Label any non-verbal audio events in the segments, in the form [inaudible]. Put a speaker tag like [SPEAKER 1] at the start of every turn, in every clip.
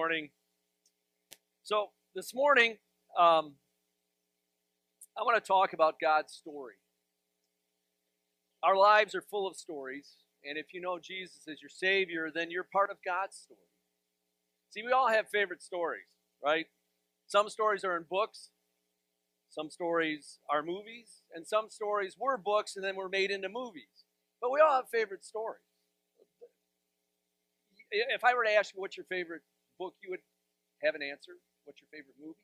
[SPEAKER 1] morning. So, this morning, um, I want to talk about God's story. Our lives are full of stories, and if you know Jesus as your Savior, then you're part of God's story. See, we all have favorite stories, right? Some stories are in books, some stories are movies, and some stories were books and then were made into movies. But we all have favorite stories. If I were to ask you what's your favorite book, you would have an answer. What's your favorite movie?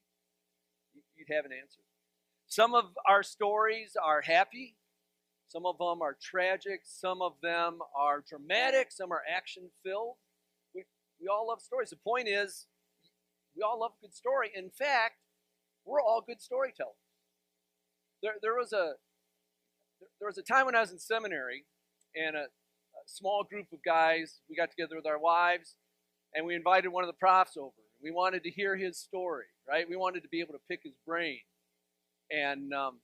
[SPEAKER 1] You'd have an answer. Some of our stories are happy, some of them are tragic, some of them are dramatic, some are action filled. We, we all love stories. The point is, we all love a good story. In fact, we're all good storytellers. There, there was a there was a time when I was in seminary, and a, a small group of guys we got together with our wives, and we invited one of the profs over. We wanted to hear his story, right? We wanted to be able to pick his brain, and um,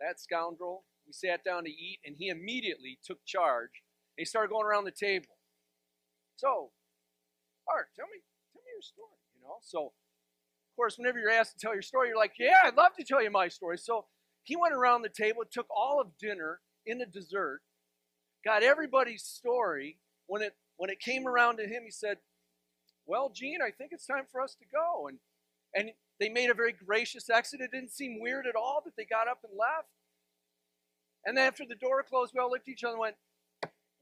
[SPEAKER 1] that scoundrel, we sat down to eat, and he immediately took charge. And he started going around the table. So, Art, tell me, tell me your story. You know, so of course, whenever you're asked to tell your story, you're like, yeah, I'd love to tell you my story. So he went around the table, took all of dinner in the dessert, got everybody's story. When it when it came around to him, he said, "Well, Gene, I think it's time for us to go." And and they made a very gracious exit. It didn't seem weird at all that they got up and left. And then after the door closed, we all looked at each other and went,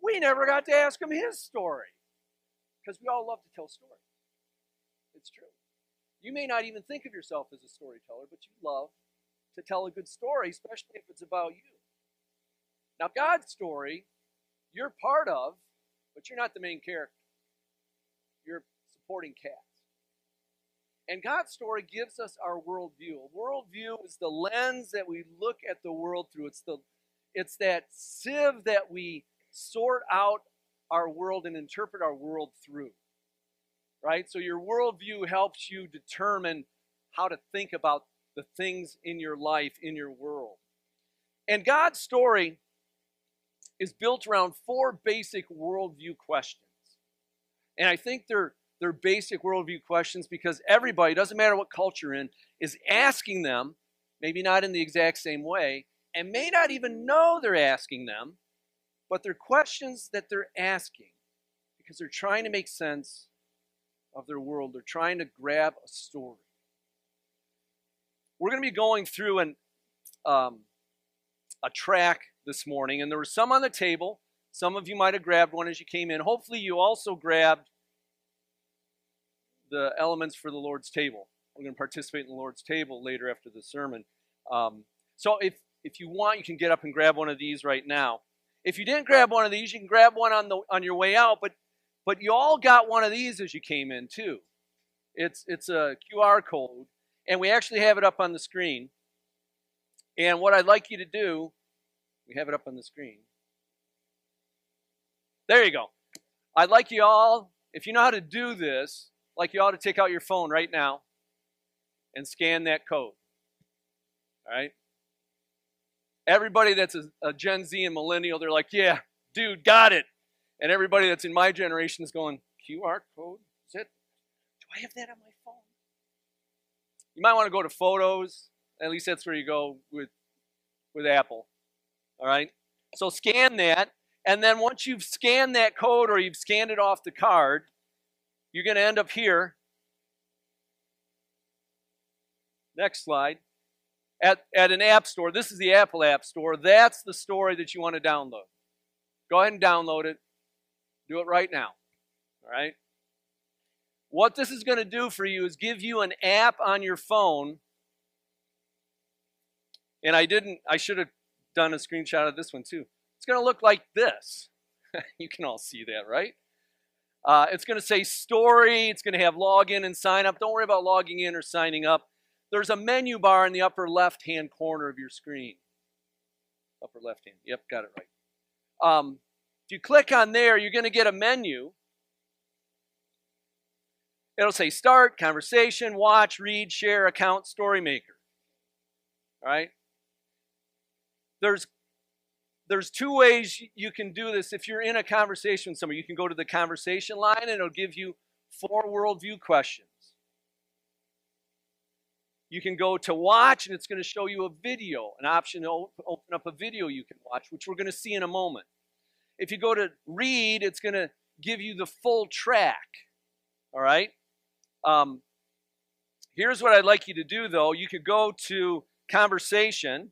[SPEAKER 1] We never got to ask him his story. Because we all love to tell stories. It's true. You may not even think of yourself as a storyteller, but you love to tell a good story, especially if it's about you. Now, God's story, you're part of, but you're not the main character. You're supporting cast. And God's story gives us our worldview. A worldview is the lens that we look at the world through. It's the it's that sieve that we sort out our world and interpret our world through. Right? So your worldview helps you determine how to think about the things in your life, in your world. And God's story is built around four basic worldview questions. And I think they're their basic worldview questions because everybody, doesn't matter what culture in, is asking them, maybe not in the exact same way, and may not even know they're asking them, but they're questions that they're asking because they're trying to make sense of their world. They're trying to grab a story. We're going to be going through and um, a track this morning, and there were some on the table. Some of you might have grabbed one as you came in. Hopefully, you also grabbed the elements for the Lord's table. We're going to participate in the Lord's table later after the sermon. Um, so if if you want, you can get up and grab one of these right now. If you didn't grab one of these, you can grab one on the on your way out. But but you all got one of these as you came in too. It's it's a QR code, and we actually have it up on the screen. And what I'd like you to do, we have it up on the screen. There you go. I'd like you all, if you know how to do this, like you ought to take out your phone right now and scan that code. All right? Everybody that's a, a, Gen Z and millennial, they're like, yeah, dude, got it. And everybody that's in my generation is going, QR code? Is it? Do I have that on my phone? You might want to go to photos. At least that's where you go with, with Apple. All right? So scan that. And then once you've scanned that code or you've scanned it off the card, you're going to end up here. Next slide. At, at an app store, this is the Apple App Store. That's the story that you want to download. Go ahead and download it. Do it right now. All right? What this is going to do for you is give you an app on your phone. And I didn't, I should have done a screenshot of this one too. It's going to look like this. [laughs] you can all see that, right? Uh, it's going to say story. It's going to have login and sign up. Don't worry about logging in or signing up. There's a menu bar in the upper left hand corner of your screen. Upper left hand. Yep, got it right. Um, if you click on there, you're going to get a menu. It'll say start, conversation, watch, read, share, account, story maker. All right? There's there's two ways you can do this. If you're in a conversation with somebody, you can go to the conversation line and it'll give you four worldview questions. You can go to watch, and it's going to show you a video, an option to open up a video you can watch, which we're going to see in a moment. If you go to read, it's going to give you the full track. All right? Um, here's what I'd like you to do, though. You could go to conversation.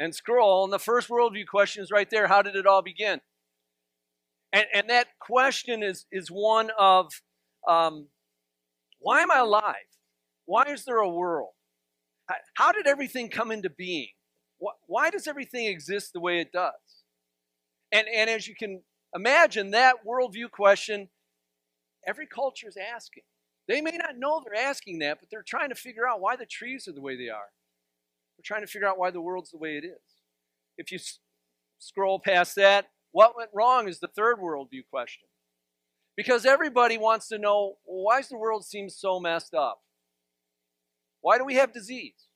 [SPEAKER 1] And scroll, and the first worldview question is right there. How did it all begin? And, and that question is, is one of um, why am I alive? Why is there a world? How did everything come into being? Why does everything exist the way it does? And, and as you can imagine, that worldview question, every culture is asking. They may not know they're asking that, but they're trying to figure out why the trees are the way they are. They're trying to figure out why the world's the way it is. If you scroll past that, what went wrong is the third worldview question. Because everybody wants to know why does the world seem so messed up? Why do we have disease?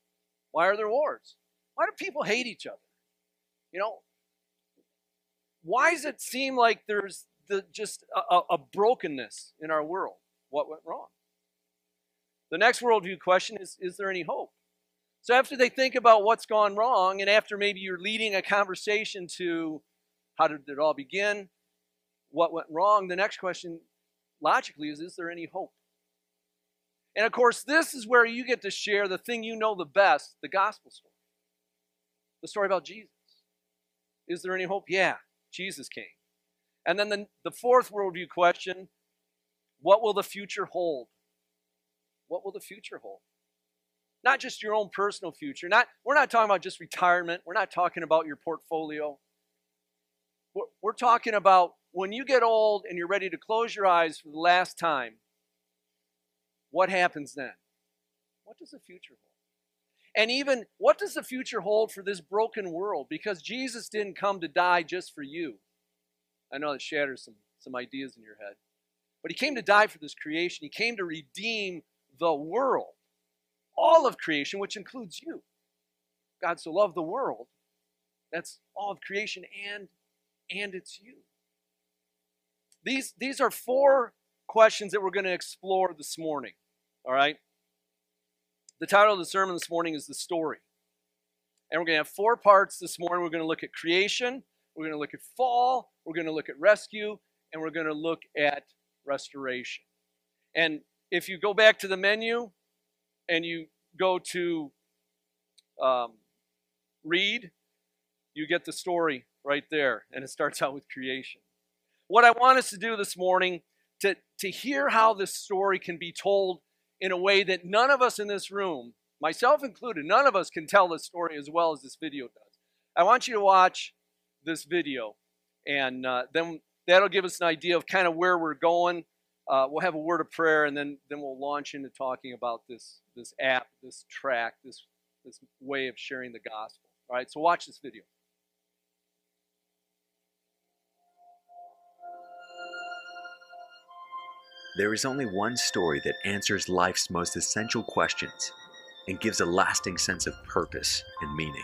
[SPEAKER 1] Why are there wars? Why do people hate each other? You know, why does it seem like there's the, just a, a brokenness in our world? What went wrong? The next worldview question is Is there any hope? So, after they think about what's gone wrong, and after maybe you're leading a conversation to how did it all begin? What went wrong? The next question, logically, is Is there any hope? And of course, this is where you get to share the thing you know the best the gospel story. The story about Jesus. Is there any hope? Yeah, Jesus came. And then the, the fourth worldview question what will the future hold? What will the future hold? Not just your own personal future. Not, we're not talking about just retirement. We're not talking about your portfolio. We're, we're talking about when you get old and you're ready to close your eyes for the last time, what happens then? What does the future hold? And even what does the future hold for this broken world? Because Jesus didn't come to die just for you. I know that shatters some, some ideas in your head. But he came to die for this creation. He came to redeem the world, all of creation, which includes you. God so loved the world. That's all of creation and and it's you. These these are four questions that we're going to explore this morning. All right? The title of the sermon this morning is The Story. And we're going to have four parts this morning. We're going to look at creation, we're going to look at fall, we're going to look at rescue, and we're going to look at restoration. And if you go back to the menu and you go to um, read, you get the story right there. And it starts out with creation. What I want us to do this morning to, to hear how this story can be told in a way that none of us in this room, myself included, none of us can tell this story as well as this video does. I want you to watch this video, and uh, then that'll give us an idea of kind of where we're going. Uh, we'll have a word of prayer, and then then we'll launch into talking about this this app, this track, this this way of sharing the gospel. All right, so watch this video.
[SPEAKER 2] There is only one story that answers life's most essential questions and gives a lasting sense of purpose and meaning.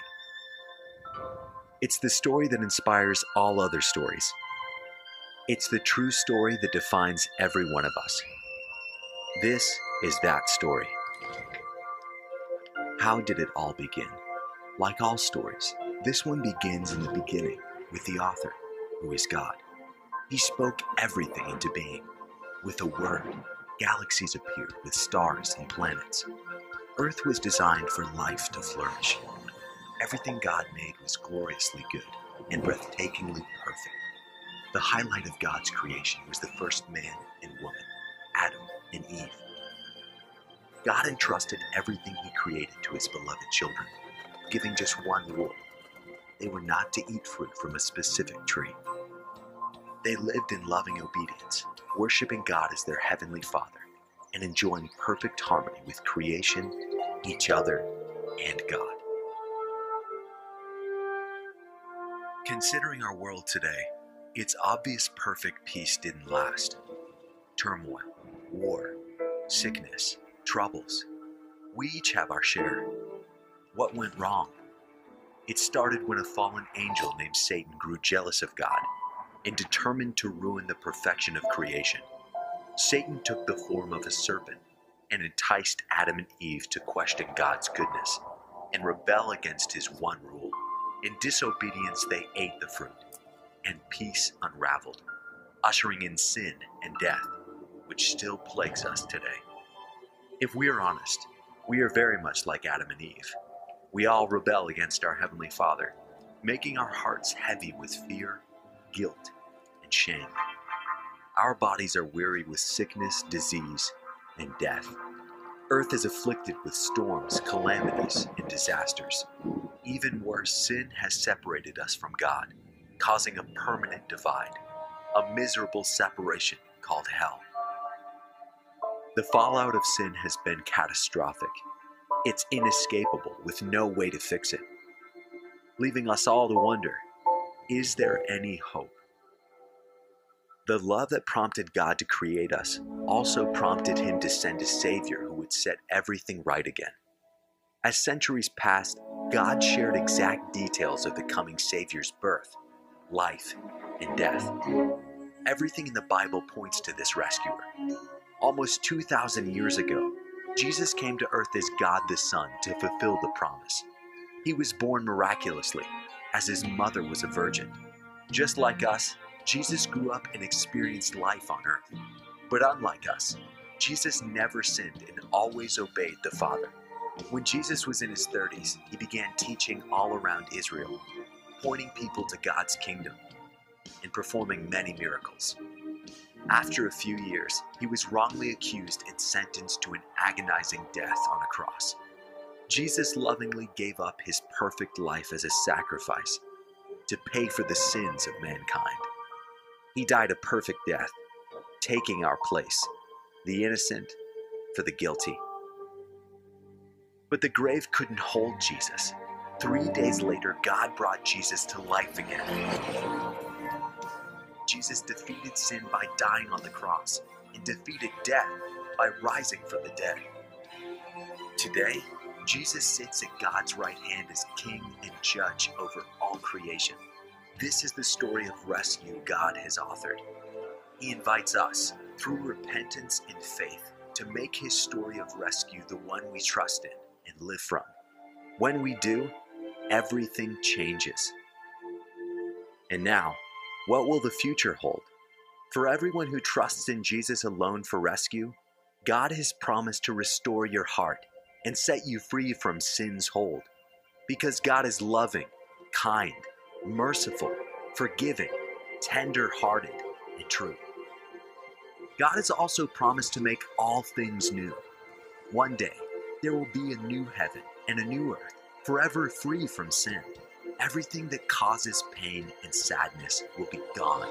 [SPEAKER 2] It's the story that inspires all other stories. It's the true story that defines every one of us. This is that story. How did it all begin? Like all stories, this one begins in the beginning with the author, who is God. He spoke everything into being with a word, galaxies appeared with stars and planets. Earth was designed for life to flourish. Everything God made was gloriously good and breathtakingly. The highlight of God's creation was the first man and woman, Adam and Eve. God entrusted everything He created to His beloved children, giving just one rule they were not to eat fruit from a specific tree. They lived in loving obedience, worshiping God as their heavenly Father, and enjoying perfect harmony with creation, each other, and God. Considering our world today, it's obvious perfect peace didn't last. Turmoil, war, sickness, troubles. We each have our share. What went wrong? It started when a fallen angel named Satan grew jealous of God and determined to ruin the perfection of creation. Satan took the form of a serpent and enticed Adam and Eve to question God's goodness and rebel against his one rule. In disobedience, they ate the fruit, and peace unraveled, ushering in sin and death, which still plagues us today. If we are honest, we are very much like Adam and Eve. We all rebel against our Heavenly Father, making our hearts heavy with fear, guilt, and shame. Our bodies are weary with sickness, disease, and death. Earth is afflicted with storms, calamities, and disasters. Even worse, sin has separated us from God, causing a permanent divide, a miserable separation called hell. The fallout of sin has been catastrophic. It's inescapable with no way to fix it, leaving us all to wonder is there any hope? The love that prompted God to create us also prompted him to send a Savior who would set everything right again. As centuries passed, God shared exact details of the coming Savior's birth, life, and death. Everything in the Bible points to this rescuer. Almost 2,000 years ago, Jesus came to earth as God the Son to fulfill the promise. He was born miraculously, as his mother was a virgin. Just like us, Jesus grew up and experienced life on earth. But unlike us, Jesus never sinned and always obeyed the Father. When Jesus was in his 30s, he began teaching all around Israel, pointing people to God's kingdom and performing many miracles. After a few years, he was wrongly accused and sentenced to an agonizing death on a cross. Jesus lovingly gave up his perfect life as a sacrifice to pay for the sins of mankind. He died a perfect death, taking our place, the innocent for the guilty. But the grave couldn't hold Jesus. Three days later, God brought Jesus to life again. Jesus defeated sin by dying on the cross and defeated death by rising from the dead. Today, Jesus sits at God's right hand as King and Judge over all creation. This is the story of rescue God has authored. He invites us, through repentance and faith, to make his story of rescue the one we trust in and live from. When we do, everything changes. And now, what will the future hold? For everyone who trusts in Jesus alone for rescue, God has promised to restore your heart and set you free from sin's hold. Because God is loving, kind, merciful, forgiving, tender hearted, and true. God has also promised to make all things new. One day, there will be a new heaven and a new earth, forever free from sin. Everything that causes pain and sadness will be gone.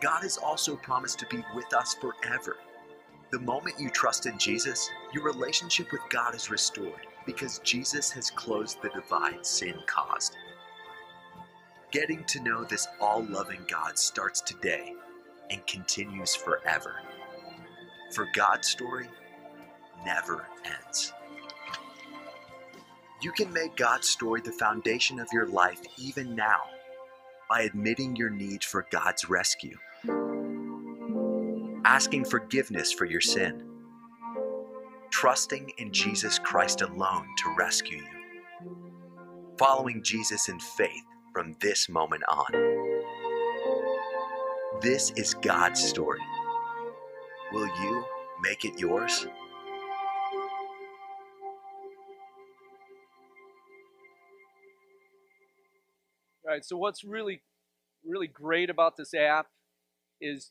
[SPEAKER 2] God has also promised to be with us forever. The moment you trust in Jesus, your relationship with God is restored because Jesus has closed the divide sin caused. Getting to know this all loving God starts today and continues forever. For God's story never ends. You can make God's story the foundation of your life even now by admitting your need for God's rescue, asking forgiveness for your sin, trusting in Jesus Christ alone to rescue you, following Jesus in faith from this moment on. This is God's story. Will you make it yours?
[SPEAKER 1] So what's really, really great about this app is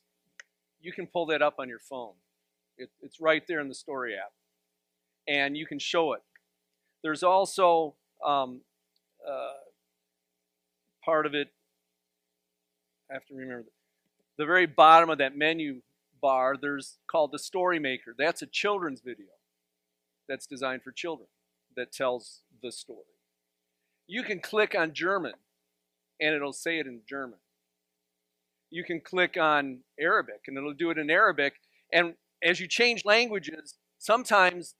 [SPEAKER 1] you can pull that up on your phone. It, it's right there in the Story app, and you can show it. There's also um, uh, part of it. I have to remember the very bottom of that menu bar. There's called the Story Maker. That's a children's video that's designed for children that tells the story. You can click on German and it'll say it in German. You can click on Arabic and it'll do it in Arabic. And as you change languages, sometimes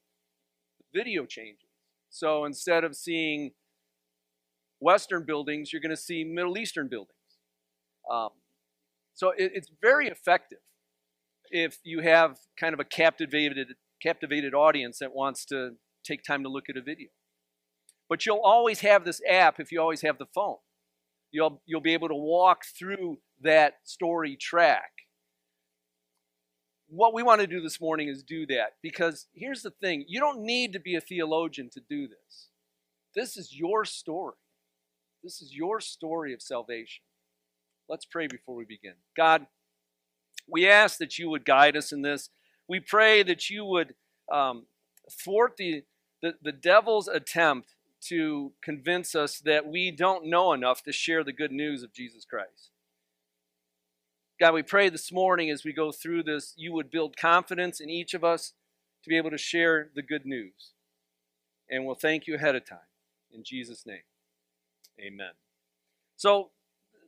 [SPEAKER 1] video changes. So instead of seeing Western buildings, you're going to see Middle Eastern buildings. Um, so it, it's very effective if you have kind of a captivated captivated audience that wants to take time to look at a video. But you'll always have this app if you always have the phone. You'll you'll be able to walk through that story track. What we want to do this morning is do that because here's the thing, you don't need to be a theologian to do this. This is your story. This is your story of salvation. Let's pray before we begin. God, we ask that you would guide us in this. We pray that you would um, thwart the, the, the devil's attempt to convince us that we don't know enough to share the good news of Jesus Christ. God, we pray this morning as we go through this, you would build confidence in each of us to be able to share the good news. And we'll thank you ahead of time. In Jesus' name, amen. So,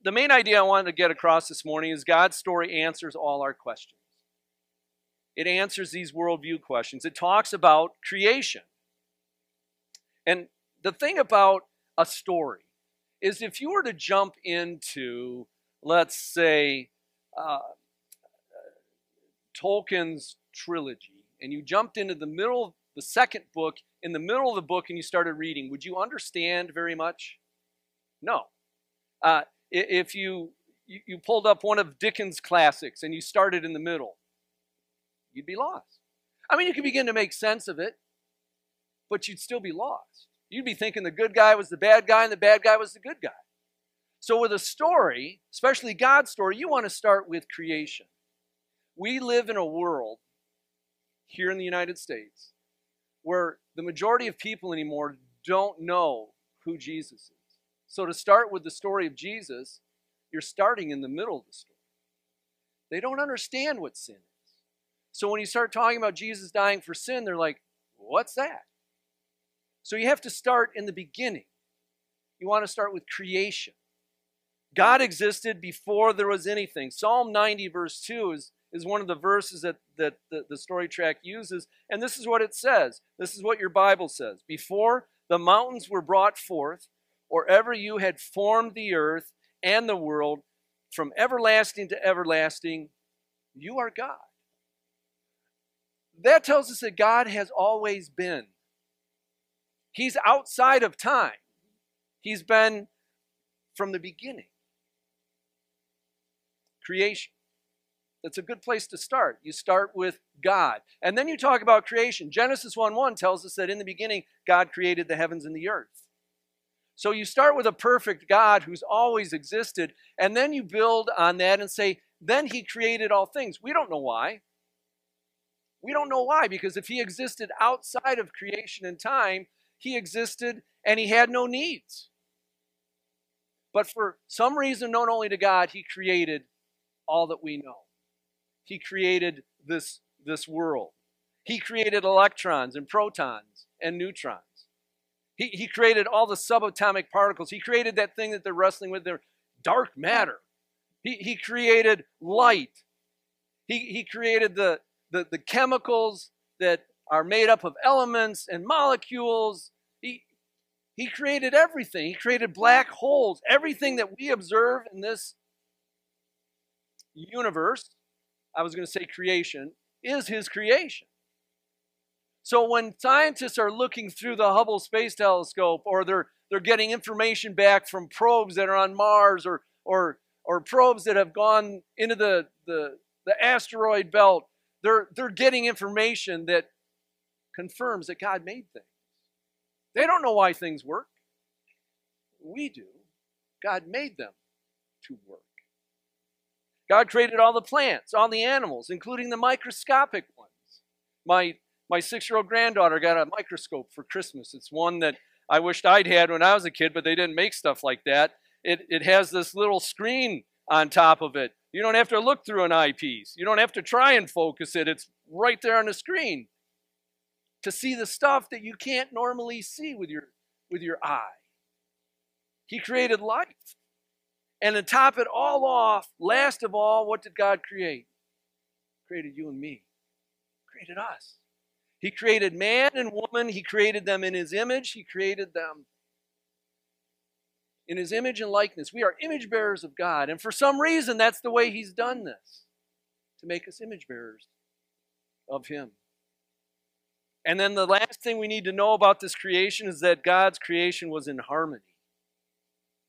[SPEAKER 1] the main idea I wanted to get across this morning is God's story answers all our questions. It answers these worldview questions. It talks about creation. And the thing about a story is if you were to jump into, let's say, uh, Tolkien's trilogy, and you jumped into the middle, of the second book, in the middle of the book, and you started reading, would you understand very much? No. Uh, if you, you pulled up one of Dickens' classics and you started in the middle, you'd be lost. I mean, you could begin to make sense of it, but you'd still be lost. You'd be thinking the good guy was the bad guy and the bad guy was the good guy. So, with a story, especially God's story, you want to start with creation. We live in a world here in the United States where the majority of people anymore don't know who Jesus is. So, to start with the story of Jesus, you're starting in the middle of the story. They don't understand what sin is. So, when you start talking about Jesus dying for sin, they're like, what's that? So, you have to start in the beginning. You want to start with creation. God existed before there was anything. Psalm 90, verse 2 is, is one of the verses that, that the, the story track uses. And this is what it says. This is what your Bible says. Before the mountains were brought forth, or ever you had formed the earth and the world, from everlasting to everlasting, you are God. That tells us that God has always been. He's outside of time. He's been from the beginning creation. That's a good place to start. You start with God. And then you talk about creation. Genesis 1 1 tells us that in the beginning, God created the heavens and the earth. So you start with a perfect God who's always existed, and then you build on that and say, then he created all things. We don't know why. We don't know why, because if he existed outside of creation and time, he existed and he had no needs. But for some reason known only to God, he created all that we know. He created this, this world. He created electrons and protons and neutrons. He, he created all the subatomic particles. He created that thing that they're wrestling with, their dark matter. He, he created light. He, he created the, the, the chemicals that are made up of elements and molecules. He, he created everything. He created black holes. Everything that we observe in this universe, I was going to say creation, is his creation. So when scientists are looking through the Hubble Space Telescope or they're they're getting information back from probes that are on Mars or or or probes that have gone into the, the, the asteroid belt, they're they're getting information that confirms that God made things. They don't know why things work. We do. God made them to work. God created all the plants, all the animals, including the microscopic ones. My, my six year old granddaughter got a microscope for Christmas. It's one that I wished I'd had when I was a kid, but they didn't make stuff like that. It, it has this little screen on top of it. You don't have to look through an eyepiece, you don't have to try and focus it. It's right there on the screen to see the stuff that you can't normally see with your, with your eye. He created life. And to top it all off, last of all, what did God create? Created you and me. Created us. He created man and woman. He created them in his image. He created them in his image and likeness. We are image bearers of God. And for some reason, that's the way he's done this to make us image bearers of him. And then the last thing we need to know about this creation is that God's creation was in harmony.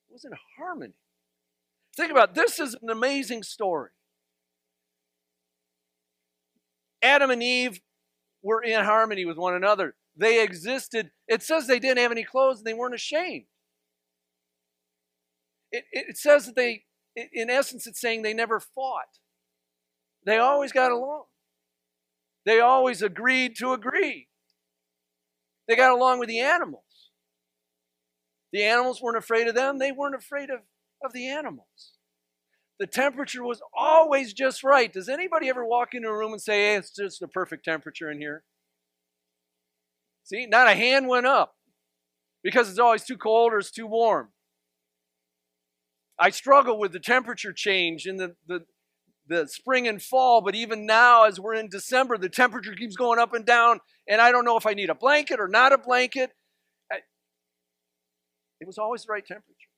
[SPEAKER 1] It was in harmony. Think about it. this is an amazing story. Adam and Eve were in harmony with one another. They existed. It says they didn't have any clothes and they weren't ashamed. It, it says that they, in essence, it's saying they never fought. They always got along. They always agreed to agree. They got along with the animals. The animals weren't afraid of them, they weren't afraid of, of the animals. The temperature was always just right. Does anybody ever walk into a room and say, hey, it's just the perfect temperature in here? See, not a hand went up because it's always too cold or it's too warm. I struggle with the temperature change in the, the, the spring and fall, but even now, as we're in December, the temperature keeps going up and down, and I don't know if I need a blanket or not a blanket. It was always the right temperature.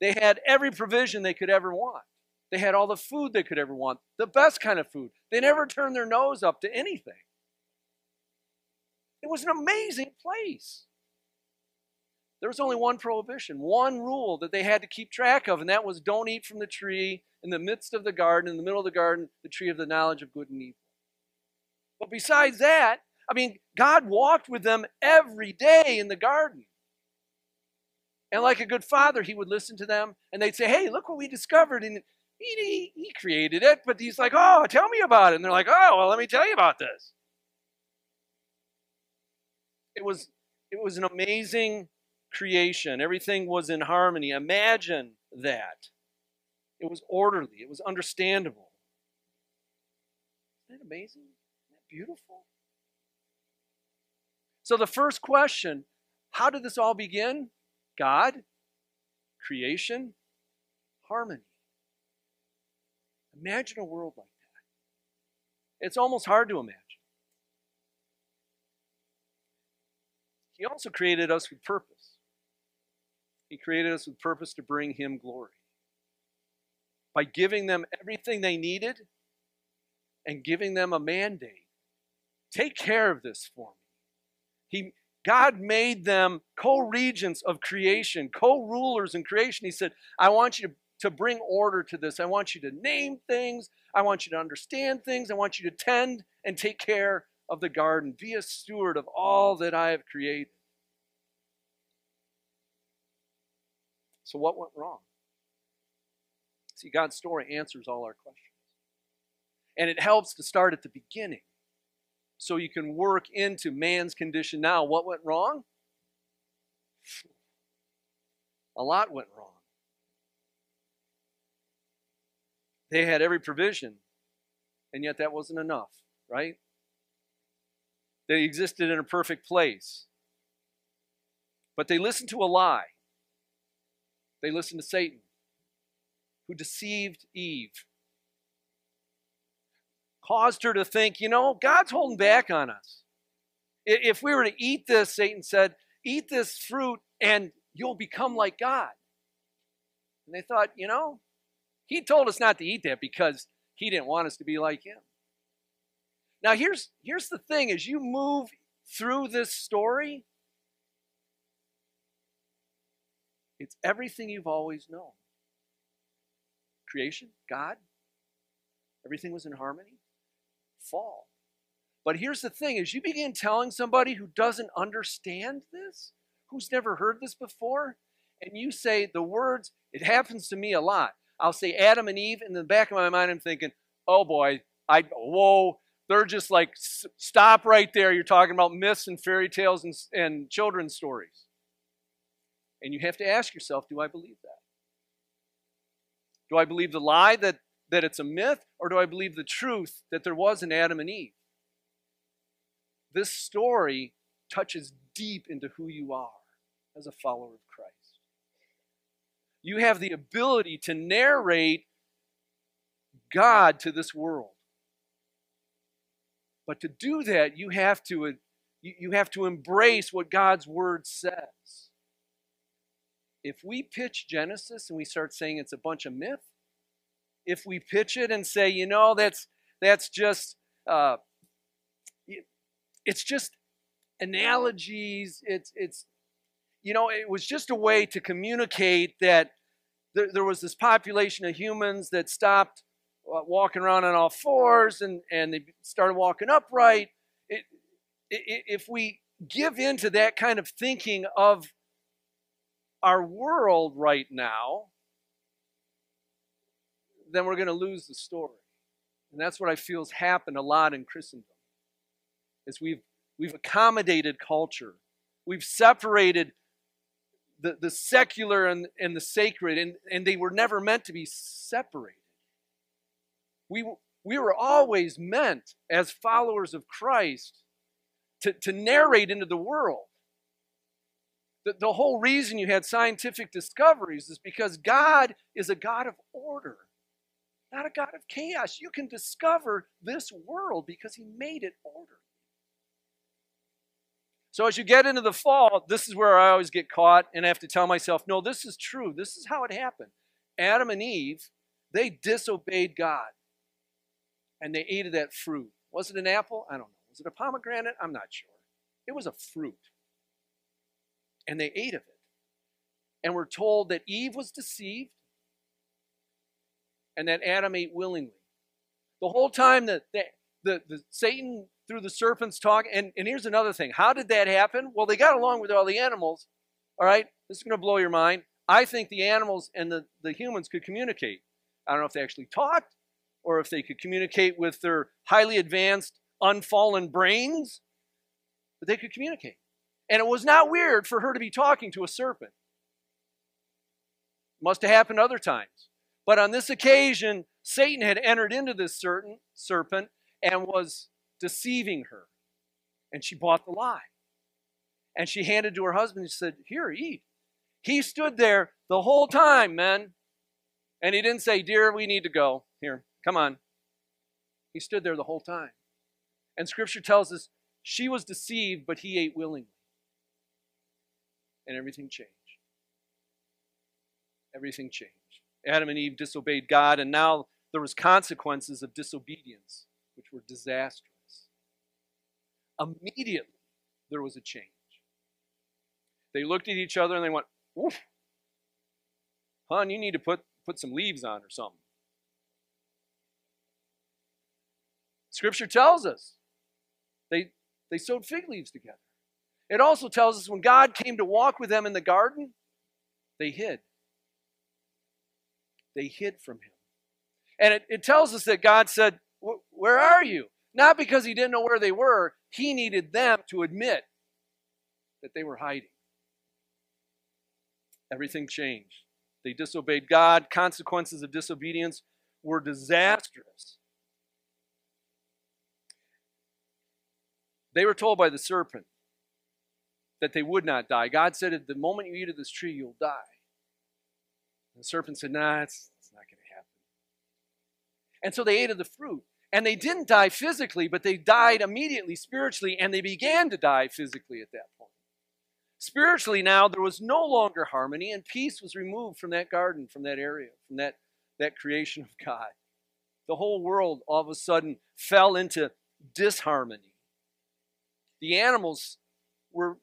[SPEAKER 1] They had every provision they could ever want. They had all the food they could ever want, the best kind of food. They never turned their nose up to anything. It was an amazing place. There was only one prohibition, one rule that they had to keep track of, and that was don't eat from the tree in the midst of the garden, in the middle of the garden, the tree of the knowledge of good and evil. But besides that, I mean, God walked with them every day in the garden. And like a good father, he would listen to them and they'd say, Hey, look what we discovered. And he, he, he created it, but he's like, Oh, tell me about it. And they're like, Oh, well, let me tell you about this. It was, it was an amazing creation. Everything was in harmony. Imagine that. It was orderly, it was understandable. Isn't that amazing? Isn't that beautiful? So, the first question how did this all begin? God, creation, harmony. Imagine a world like that. It's almost hard to imagine. He also created us with purpose. He created us with purpose to bring Him glory. By giving them everything they needed and giving them a mandate. Take care of this for me. He, God made them co regents of creation, co rulers in creation. He said, I want you to, to bring order to this. I want you to name things. I want you to understand things. I want you to tend and take care of the garden. Be a steward of all that I have created. So, what went wrong? See, God's story answers all our questions. And it helps to start at the beginning so you can work into man's condition now. What went wrong? A lot went wrong. They had every provision, and yet that wasn't enough, right? They existed in a perfect place. But they listened to a lie. They listened to Satan, who deceived Eve caused her to think, you know, God's holding back on us. If we were to eat this, Satan said, eat this fruit and you'll become like God. And they thought, you know, he told us not to eat that because he didn't want us to be like him. Now here's here's the thing as you move through this story, it's everything you've always known. Creation, God, everything was in harmony fall. But here's the thing as you begin telling somebody who doesn't understand this, who's never heard this before, and you say the words, it happens to me a lot. I'll say Adam and Eve, and in the back of my mind, I'm thinking, oh boy, I, whoa, they're just like, stop right there. You're talking about myths and fairy tales and, and children's stories. And you have to ask yourself, do I believe that? Do I believe the lie that that it's a myth, or do I believe the truth that there was an Adam and Eve? This story touches deep into who you are as a follower of Christ. You have the ability to narrate God to this world. But to do that, you have to, you have to embrace what God's word says. If we pitch Genesis and we start saying it's a bunch of myth, if we pitch it and say, you know, that's that's just uh, it's just analogies. It's it's you know, it was just a way to communicate that there, there was this population of humans that stopped uh, walking around on all fours and, and they started walking upright. It, it, if we give in to that kind of thinking of our world right now, then we're going to lose the story. And that's what I feel has happened a lot in Christendom. Is we've we've accommodated culture. We've separated the, the secular and, and the sacred, and, and they were never meant to be separated. We, we were always meant, as followers of Christ, to, to narrate into the world. The, the whole reason you had scientific discoveries is because God is a God of order, not a God of chaos. You can discover this world because He made it order. So as you get into the fall, this is where I always get caught and I have to tell myself, no, this is true. This is how it happened. Adam and Eve, they disobeyed God and they ate of that fruit. Was it an apple? I don't know. Was it a pomegranate? I'm not sure. It was a fruit. And they ate of it. And we're told that Eve was deceived and that Adam ate willingly. The whole time that the, the, the Satan through the serpent's talk. And, and here's another thing. How did that happen? Well, they got along with all the animals. All right, this is going to blow your mind. I think the animals and the, the humans could communicate. I don't know if they actually talked or if they could communicate with their highly advanced, unfallen brains, but they could communicate. And it was not weird for her to be talking to a serpent. Must have happened other times. But on this occasion, Satan had entered into this certain serpent and was deceiving her. And she bought the lie. And she handed to her husband and said, Here, eat. He stood there the whole time, men. And he didn't say, Dear, we need to go. Here, come on. He stood there the whole time. And scripture tells us she was deceived, but he ate willingly. And everything changed. Everything changed. Adam and Eve disobeyed God, and now there was consequences of disobedience, which were disastrous immediately there was a change. They looked at each other and they went, Oof, hon, you need to put, put some leaves on or something. Scripture tells us they, they sewed fig leaves together. It also tells us when God came to walk with them in the garden, they hid. They hid from him. And it, it tells us that God said, Where are you? Not because he didn't know where they were, he needed them to admit that they were hiding. Everything changed. They disobeyed God. Consequences of disobedience were disastrous. They were told by the serpent that they would not die. God said, At the moment you eat of this tree, you'll die. And the serpent said, Nah, it's, it's not going to happen. And so they ate of the fruit. And they didn't die physically, but they died immediately spiritually, and they began to die physically at that point. Spiritually, now there was no longer harmony, and peace was removed from that garden, from that area, from that, that creation of God. The whole world all of a sudden fell into disharmony. The animals were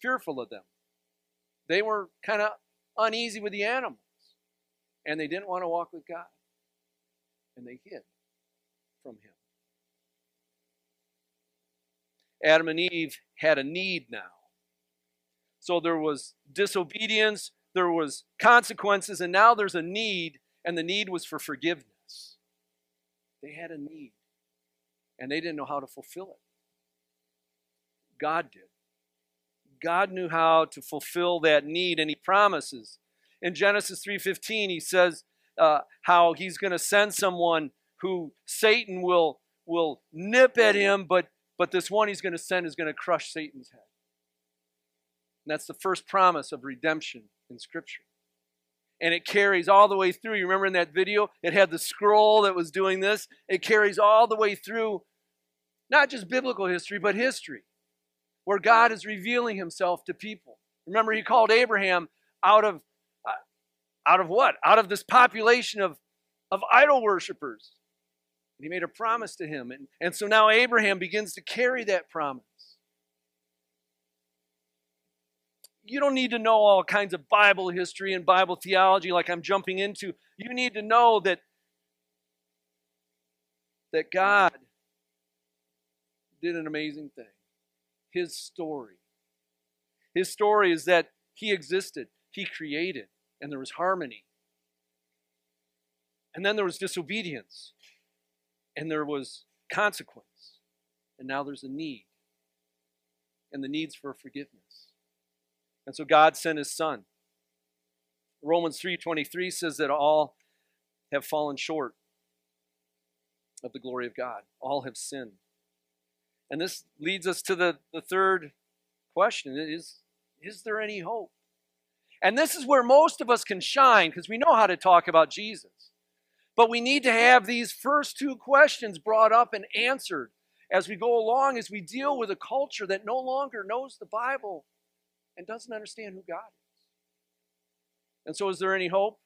[SPEAKER 1] fearful of them. They were kind of uneasy with the animals, and they didn't want to walk with God, and they hid from him. Adam and Eve had a need now. So there was disobedience, there was consequences, and now there's a need, and the need was for forgiveness. They had a need, and they didn't know how to fulfill it. God did. God knew how to fulfill that need, and He promises. In Genesis 3:15, He says uh, how He's going to send someone who Satan will, will nip at him, but, but this one he's going to send is going to crush Satan's head. And that's the first promise of redemption in Scripture. And it carries all the way through. You remember in that video? It had the scroll that was doing this. It carries all the way through Not just biblical history, but history, where God is revealing himself to people. Remember, he called Abraham out of uh, out of what? Out of this population of, of idol worshippers. And he made a promise to him. And, and so now Abraham begins to carry that promise. You don't need to know all kinds of Bible history and Bible theology like I'm jumping into. You need to know that, that God did an amazing thing. His story. His story is that He existed, He created, and there was harmony. And then there was disobedience, and there was consequence. And now there's a need, and the needs for forgiveness. And so God sent His Son. Romans 3:23 says that all have fallen short of the glory of God. All have sinned. And this leads us to the, the third question is, is there any hope? And this is where most of us can shine because we know how to talk about Jesus. But we need to have these first two questions brought up and answered as we go along, as we deal with a culture that no longer knows the Bible and doesn't understand who God is. And so, is there any hope?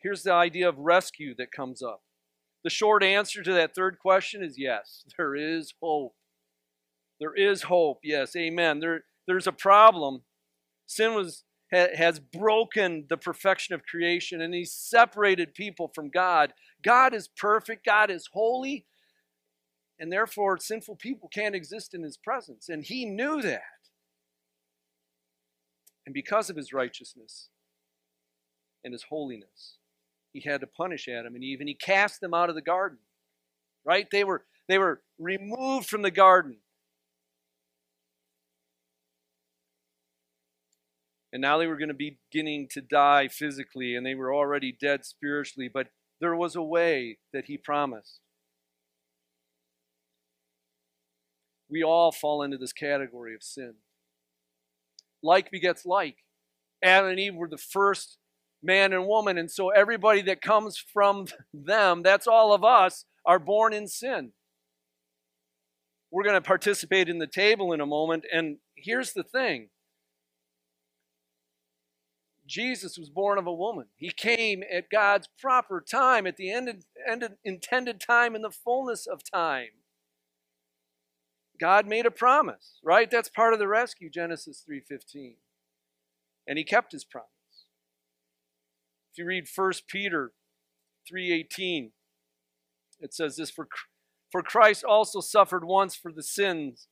[SPEAKER 1] Here's the idea of rescue that comes up. The short answer to that third question is yes, [laughs] there is hope. There is hope. Yes, amen. There, there's a problem. Sin was has broken the perfection of creation and he's separated people from God. God is perfect, God is holy, and therefore sinful people can't exist in his presence. And he knew that. And because of his righteousness and his holiness, he had to punish Adam and Eve and he cast them out of the garden. Right? They were they were removed from the garden. And now they were going to be beginning to die physically, and they were already dead spiritually, but there was a way that he promised. We all fall into this category of sin. Like begets like. Adam and Eve were the first man and woman, and so everybody that comes from [laughs] them, that's all of us, are born in sin. We're going to participate in the table in a moment, and here's the thing Jesus was born of a woman. He came at God's proper time, at the end, end intended time, in the fullness of time. God made a promise, right? That's part of the rescue, Genesis 3:15. And he kept his promise. If you read 1 Peter 3:18, it says this for for Christ also suffered once for the sins,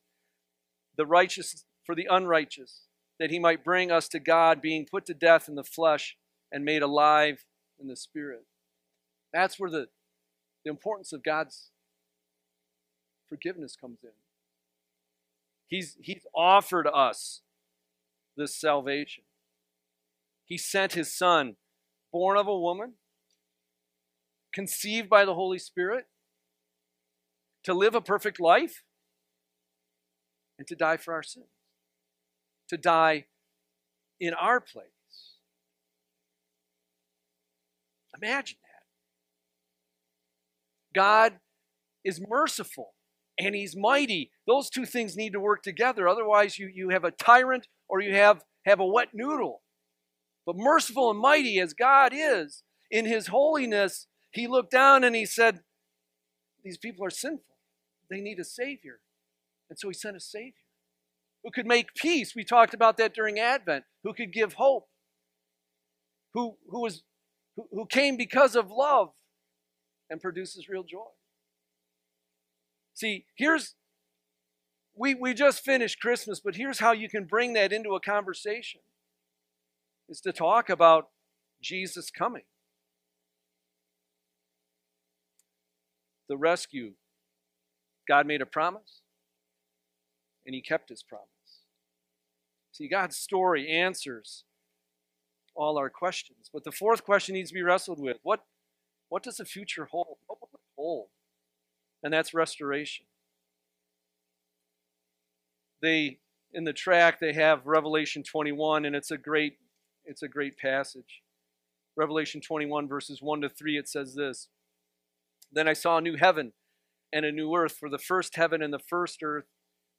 [SPEAKER 1] the righteous for the unrighteous that he might bring us to God, being put to death in the flesh and made alive in the spirit. That's where the, the importance of God's forgiveness comes in. He's, he's offered us this salvation. He sent his son, born of a woman, conceived by the Holy Spirit, to live a perfect life and to die for our sins to die in our place. Imagine that. God is merciful and he's mighty. Those two things need to work together. Otherwise, you, you have a tyrant or you have, have a wet noodle. But merciful and mighty as God is, in his holiness, he looked down and he said, These people are sinful. They need a Savior. And so he sent a Savior who could make peace. We talked about that during Advent, who could give hope, who, who, was, who, who came because of love and produces real joy. See, here's, we, we just finished Christmas, but here's how you can bring that into a conversation is to talk about Jesus coming. The rescue. God made a promise and he kept his promise. See, God's story answers all our questions. But the fourth question needs to be wrestled with. What, what does the future hold? What will it hold? And that's restoration. They in the tract they have Revelation 21, and it's a great, it's a great passage. Revelation 21, verses 1 to 3, it says this. Then I saw a new heaven and a new earth, for the first heaven and the first earth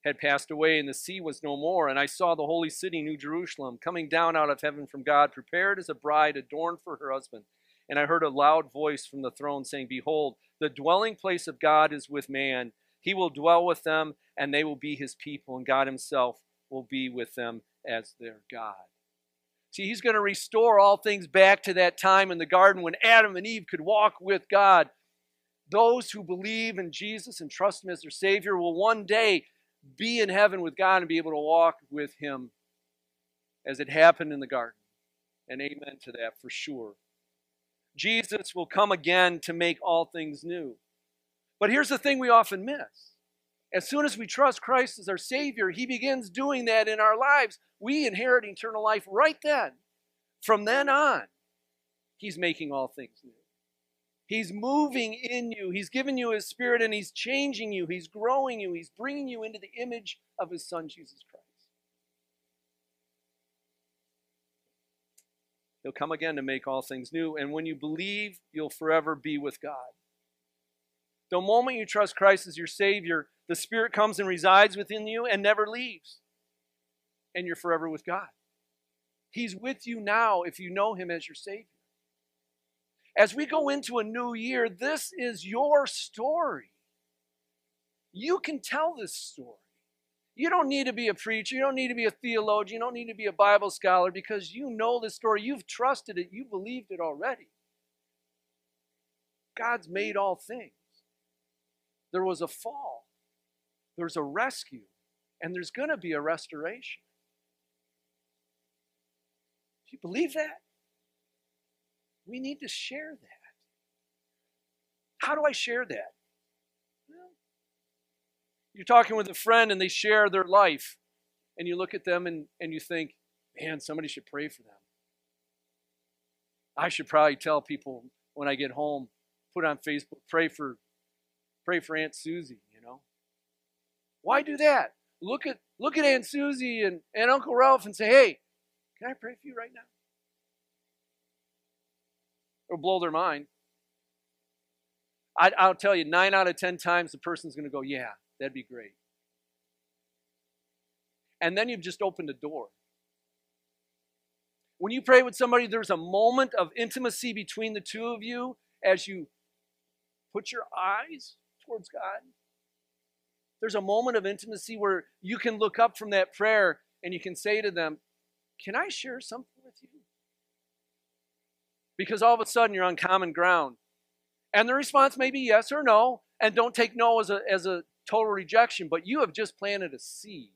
[SPEAKER 1] had passed away, and the sea was no more. And I saw the holy city, New Jerusalem, coming down out of heaven from God, prepared as a bride adorned for her husband. And I heard a loud voice from the throne saying, Behold, the dwelling place of God is with man. He will dwell with them, and they will be his people, and God himself will be with them as their God. See, he's going to restore all things back to that time in the garden when Adam and Eve could walk with God. Those who believe in Jesus and trust him as their Savior will one day be in heaven with God and be able to walk with him as it happened in the garden. And amen to that for sure. Jesus will come again to make all things new. But here's the thing we often miss. As soon as we trust Christ as our Savior, He begins doing that in our lives. We inherit eternal life right then. From then on, He's making all things new. He's moving in you. He's given you His Spirit and He's changing you. He's growing you. He's bringing you into the image of His Son, Jesus Christ. He'll come again to make all things new. And when you believe, you'll forever be with God. The moment you trust Christ as your Savior, the Spirit comes and resides within you and never leaves. And you're forever with God. He's with you now if you know Him as your Savior. As we go into a new year, this is your story. You can tell this story. You don't need to be a preacher. You don't need to be a theologian. You don't need to be a Bible scholar because you know the story. You've trusted it. You believed it already. God's made all things. There was a fall, there's a rescue, and there's going to be a restoration. Do you believe that? We need to share that. How do I share that? You're talking with a friend and they share their life, and you look at them and, and you think, man, somebody should pray for them. I should probably tell people when I get home, put on Facebook, pray for pray for Aunt Susie, you know. Why do that? Look at look at Aunt Susie and, and Uncle Ralph and say, hey, can I pray for you right now? It'll blow their mind. I, I'll tell you, nine out of ten times the person's going to go, yeah, That'd be great. And then you've just opened a door. When you pray with somebody, there's a moment of intimacy between the two of you as you put your eyes towards God. There's a moment of intimacy where you can look up from that prayer and you can say to them, Can I share something with you? Because all of a sudden you're on common ground. And the response may be yes or no. And don't take no as a, as a total rejection, but you have just planted a seed.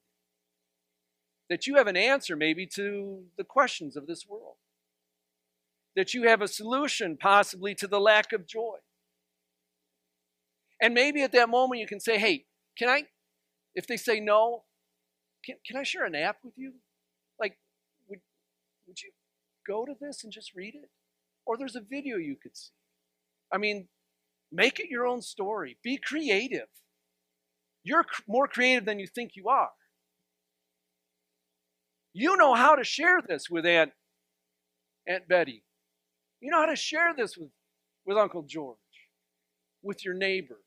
[SPEAKER 1] That you have an answer maybe to the questions of this world. That you have a solution possibly to the lack of joy. And maybe at that moment you can say, hey, can I, if they say no, can, can I share an app with you? Like, would, would you go to this and just read it? Or there's a video you could see. I mean, make it your own story. Be creative. You're more creative than you think you are. You know how to share this with Aunt, Aunt Betty. You know how to share this with, with Uncle George, with your neighbor,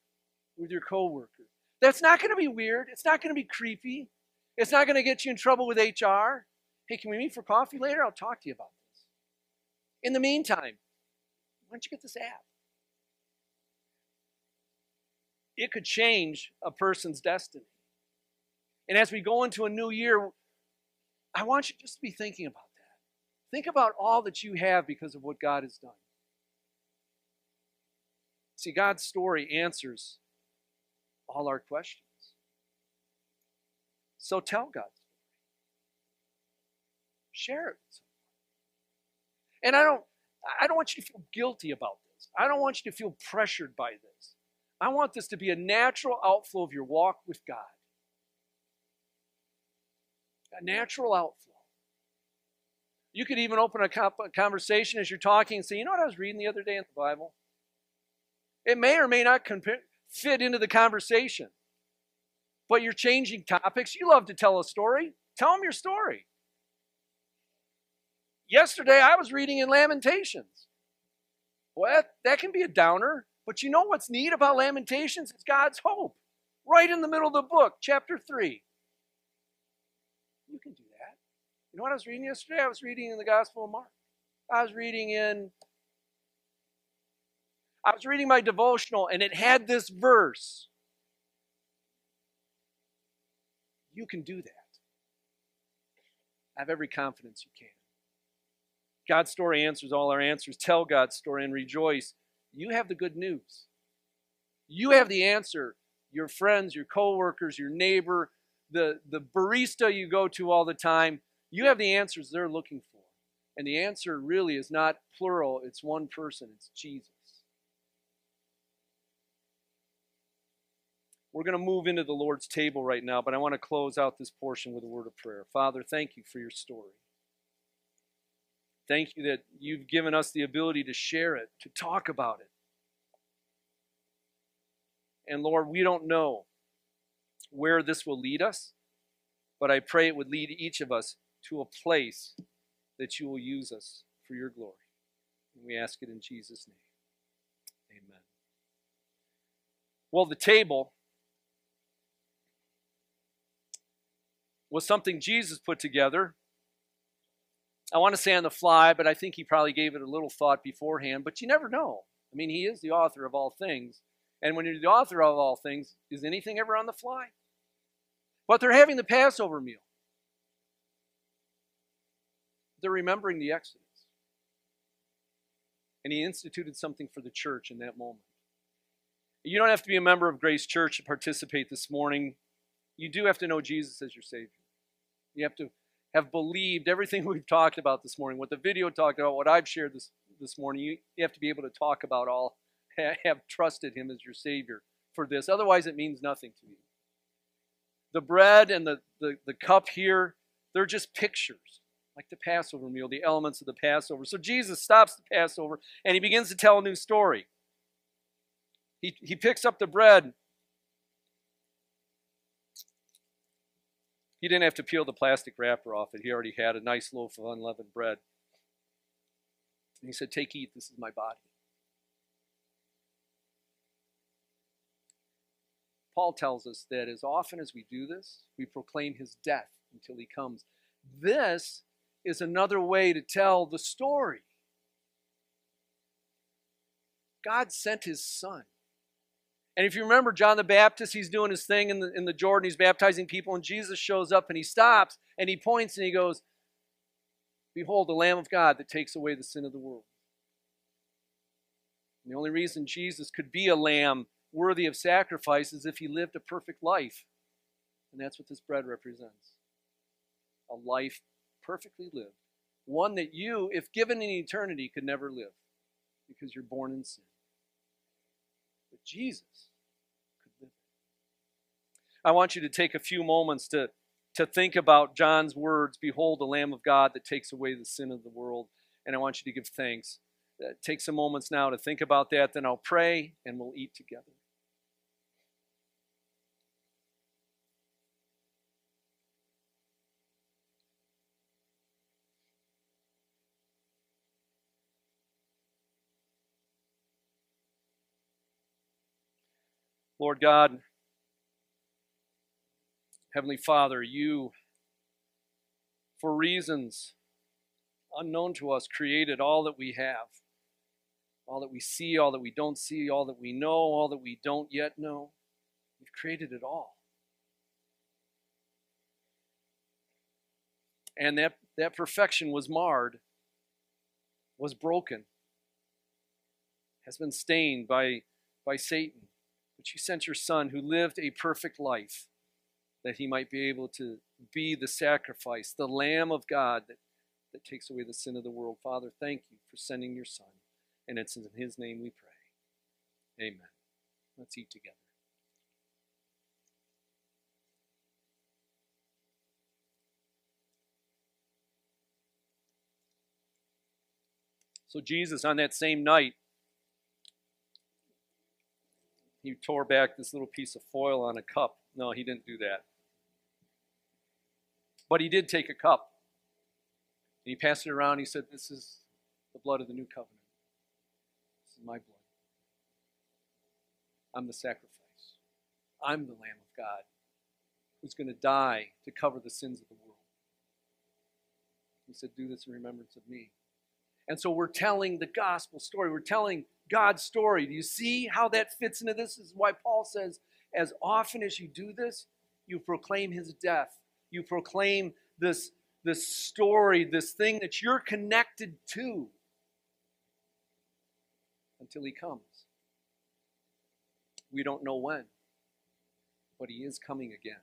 [SPEAKER 1] with your coworker. That's not going to be weird. It's not going to be creepy. It's not going to get you in trouble with HR. Hey, can we meet for coffee later? I'll talk to you about this. In the meantime, why don't you get this app? it could change a person's destiny. And as we go into a new year, I want you just to be thinking about that. Think about all that you have because of what God has done. See, God's story answers all our questions. So tell God's story. Share it. And I don't I don't want you to feel guilty about this. I don't want you to feel pressured by this. I want this to be a natural outflow of your walk with God. A natural outflow. You could even open a conversation as you're talking and say, you know what I was reading the other day in the Bible? It may or may not fit into the conversation, but you're changing topics. You love to tell a story. Tell them your story. Yesterday, I was reading in Lamentations. Well, that, that can be a downer. But you know what's neat about Lamentations? It's God's hope. Right in the middle of the book, chapter 3. You can do that. You know what I was reading yesterday? I was reading in the Gospel of Mark. I was reading in I was reading my devotional and it had this verse. You can do that. I have every confidence you can. God's story answers all our answers. [laughs] Tell God's story and rejoice. You have the good news. You have the answer. Your friends, your coworkers, your neighbor, the, the barista you go to all the time, you have the answers they're looking for. And the answer really is not plural, it's one person, it's Jesus. We're going to move into the Lord's table right now, but I want to close out this portion with a word of prayer. Father, thank you for your story. Thank you that you've given us the ability to share it, to talk about it. And Lord, we don't know where this will lead us, but I pray it would lead each of us to a place that you will use us for your glory. And we ask it in Jesus' name. Amen. Well, the table was something Jesus put together. I want to say on the fly, but I think he probably gave it a little thought beforehand, but you never know. I mean, he is the author of all things. And when you're the author of all things, is anything ever on the fly? But they're having the Passover meal. They're remembering the Exodus. And he instituted something for the church in that moment. You don't have to be a member of Grace Church to participate this morning. You do have to know Jesus as your Savior. You have to have believed everything [laughs] we've talked about this morning, what the video talked about, what I've shared this, this morning. You, you have to be able to talk about all, [laughs] have trusted Him as your Savior for this. Otherwise, it means nothing to you. The bread and the, the, the cup here, they're just pictures, like the Passover meal, the elements of the Passover. So Jesus stops the Passover and he begins to tell a new story. He, he picks up the bread He didn't have to peel the plastic wrapper off it. He already had a nice loaf of unleavened bread. And he said, Take, eat, this is my body. Paul tells us that as often as we do this, we proclaim his death until he comes. This is another way to tell the story. God sent his son. And if you remember John the Baptist, he's doing his thing in the, in the Jordan, he's baptizing people, and Jesus shows up and he stops and he points and he goes, Behold, the Lamb of God that takes away the sin of the world. And the only reason Jesus could be a lamb worthy of sacrifice is if he lived a perfect life. And that's what this bread represents a life perfectly lived. One that you, if given in eternity, could never live because you're born in sin. Jesus I want you to take a few moments to, to think about John's words Behold, the Lamb of God that takes away the sin of the world. And I want you to give thanks. Uh, take some moments now to think about that. Then I'll pray and we'll eat together. Lord God, Heavenly Father, you, for reasons unknown to us, created all that we have. All that we see, all that we don't see, all that we know, all that we don't yet know. You've created it all. And that, that perfection was marred, was broken, has been stained by, by Satan. You sent your Son who lived a perfect life that he might be able to be the sacrifice, the Lamb of God that, that takes away the sin of the world. Father, thank you for sending your Son. And it's in his name we pray. Amen. Let's eat together. So, Jesus, on that same night, he tore back this little piece of foil on a cup. No, he didn't do that. But he did take a cup. And he passed it around. He said, This is the blood of the new covenant. This is my blood. I'm the sacrifice. I'm the Lamb of God who's going to die to cover the sins of the world. He said, Do this in remembrance of me. And so we're telling the gospel story. We're telling God's story. Do you see how that fits into this? this is why Paul says, as often as you do this, you proclaim his death. You proclaim this, this story, this thing that you're connected to until he comes. We don't know when, but he is coming again.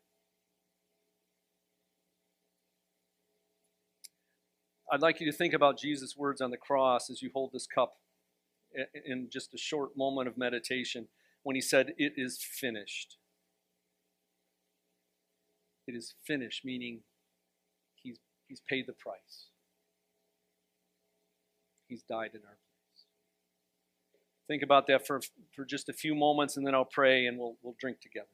[SPEAKER 1] I'd like you to think about Jesus' words on the cross as you hold this cup in just a short moment of meditation when he said, It is finished. It is finished, meaning he's, he's paid the price. He's died in our place. Think about that for, for just a few moments, and then I'll pray and we'll, we'll drink together.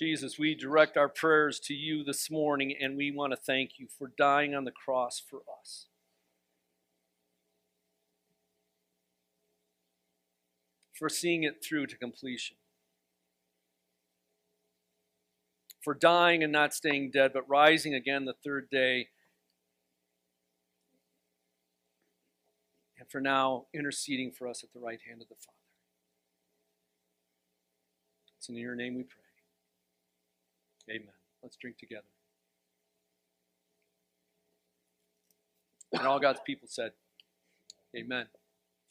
[SPEAKER 1] Jesus, we direct our prayers to you this morning, and we want to thank you for dying on the cross for us. For seeing it through to completion. For dying and not staying dead, but rising again the third day. And for now, interceding for us at the right hand of the Father. It's in your name we pray. Amen. Let's drink together. And all God's people said, Amen.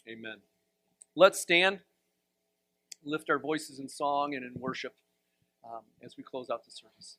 [SPEAKER 1] Amen. Let's stand, lift our voices in song and in worship um, as we close out the service.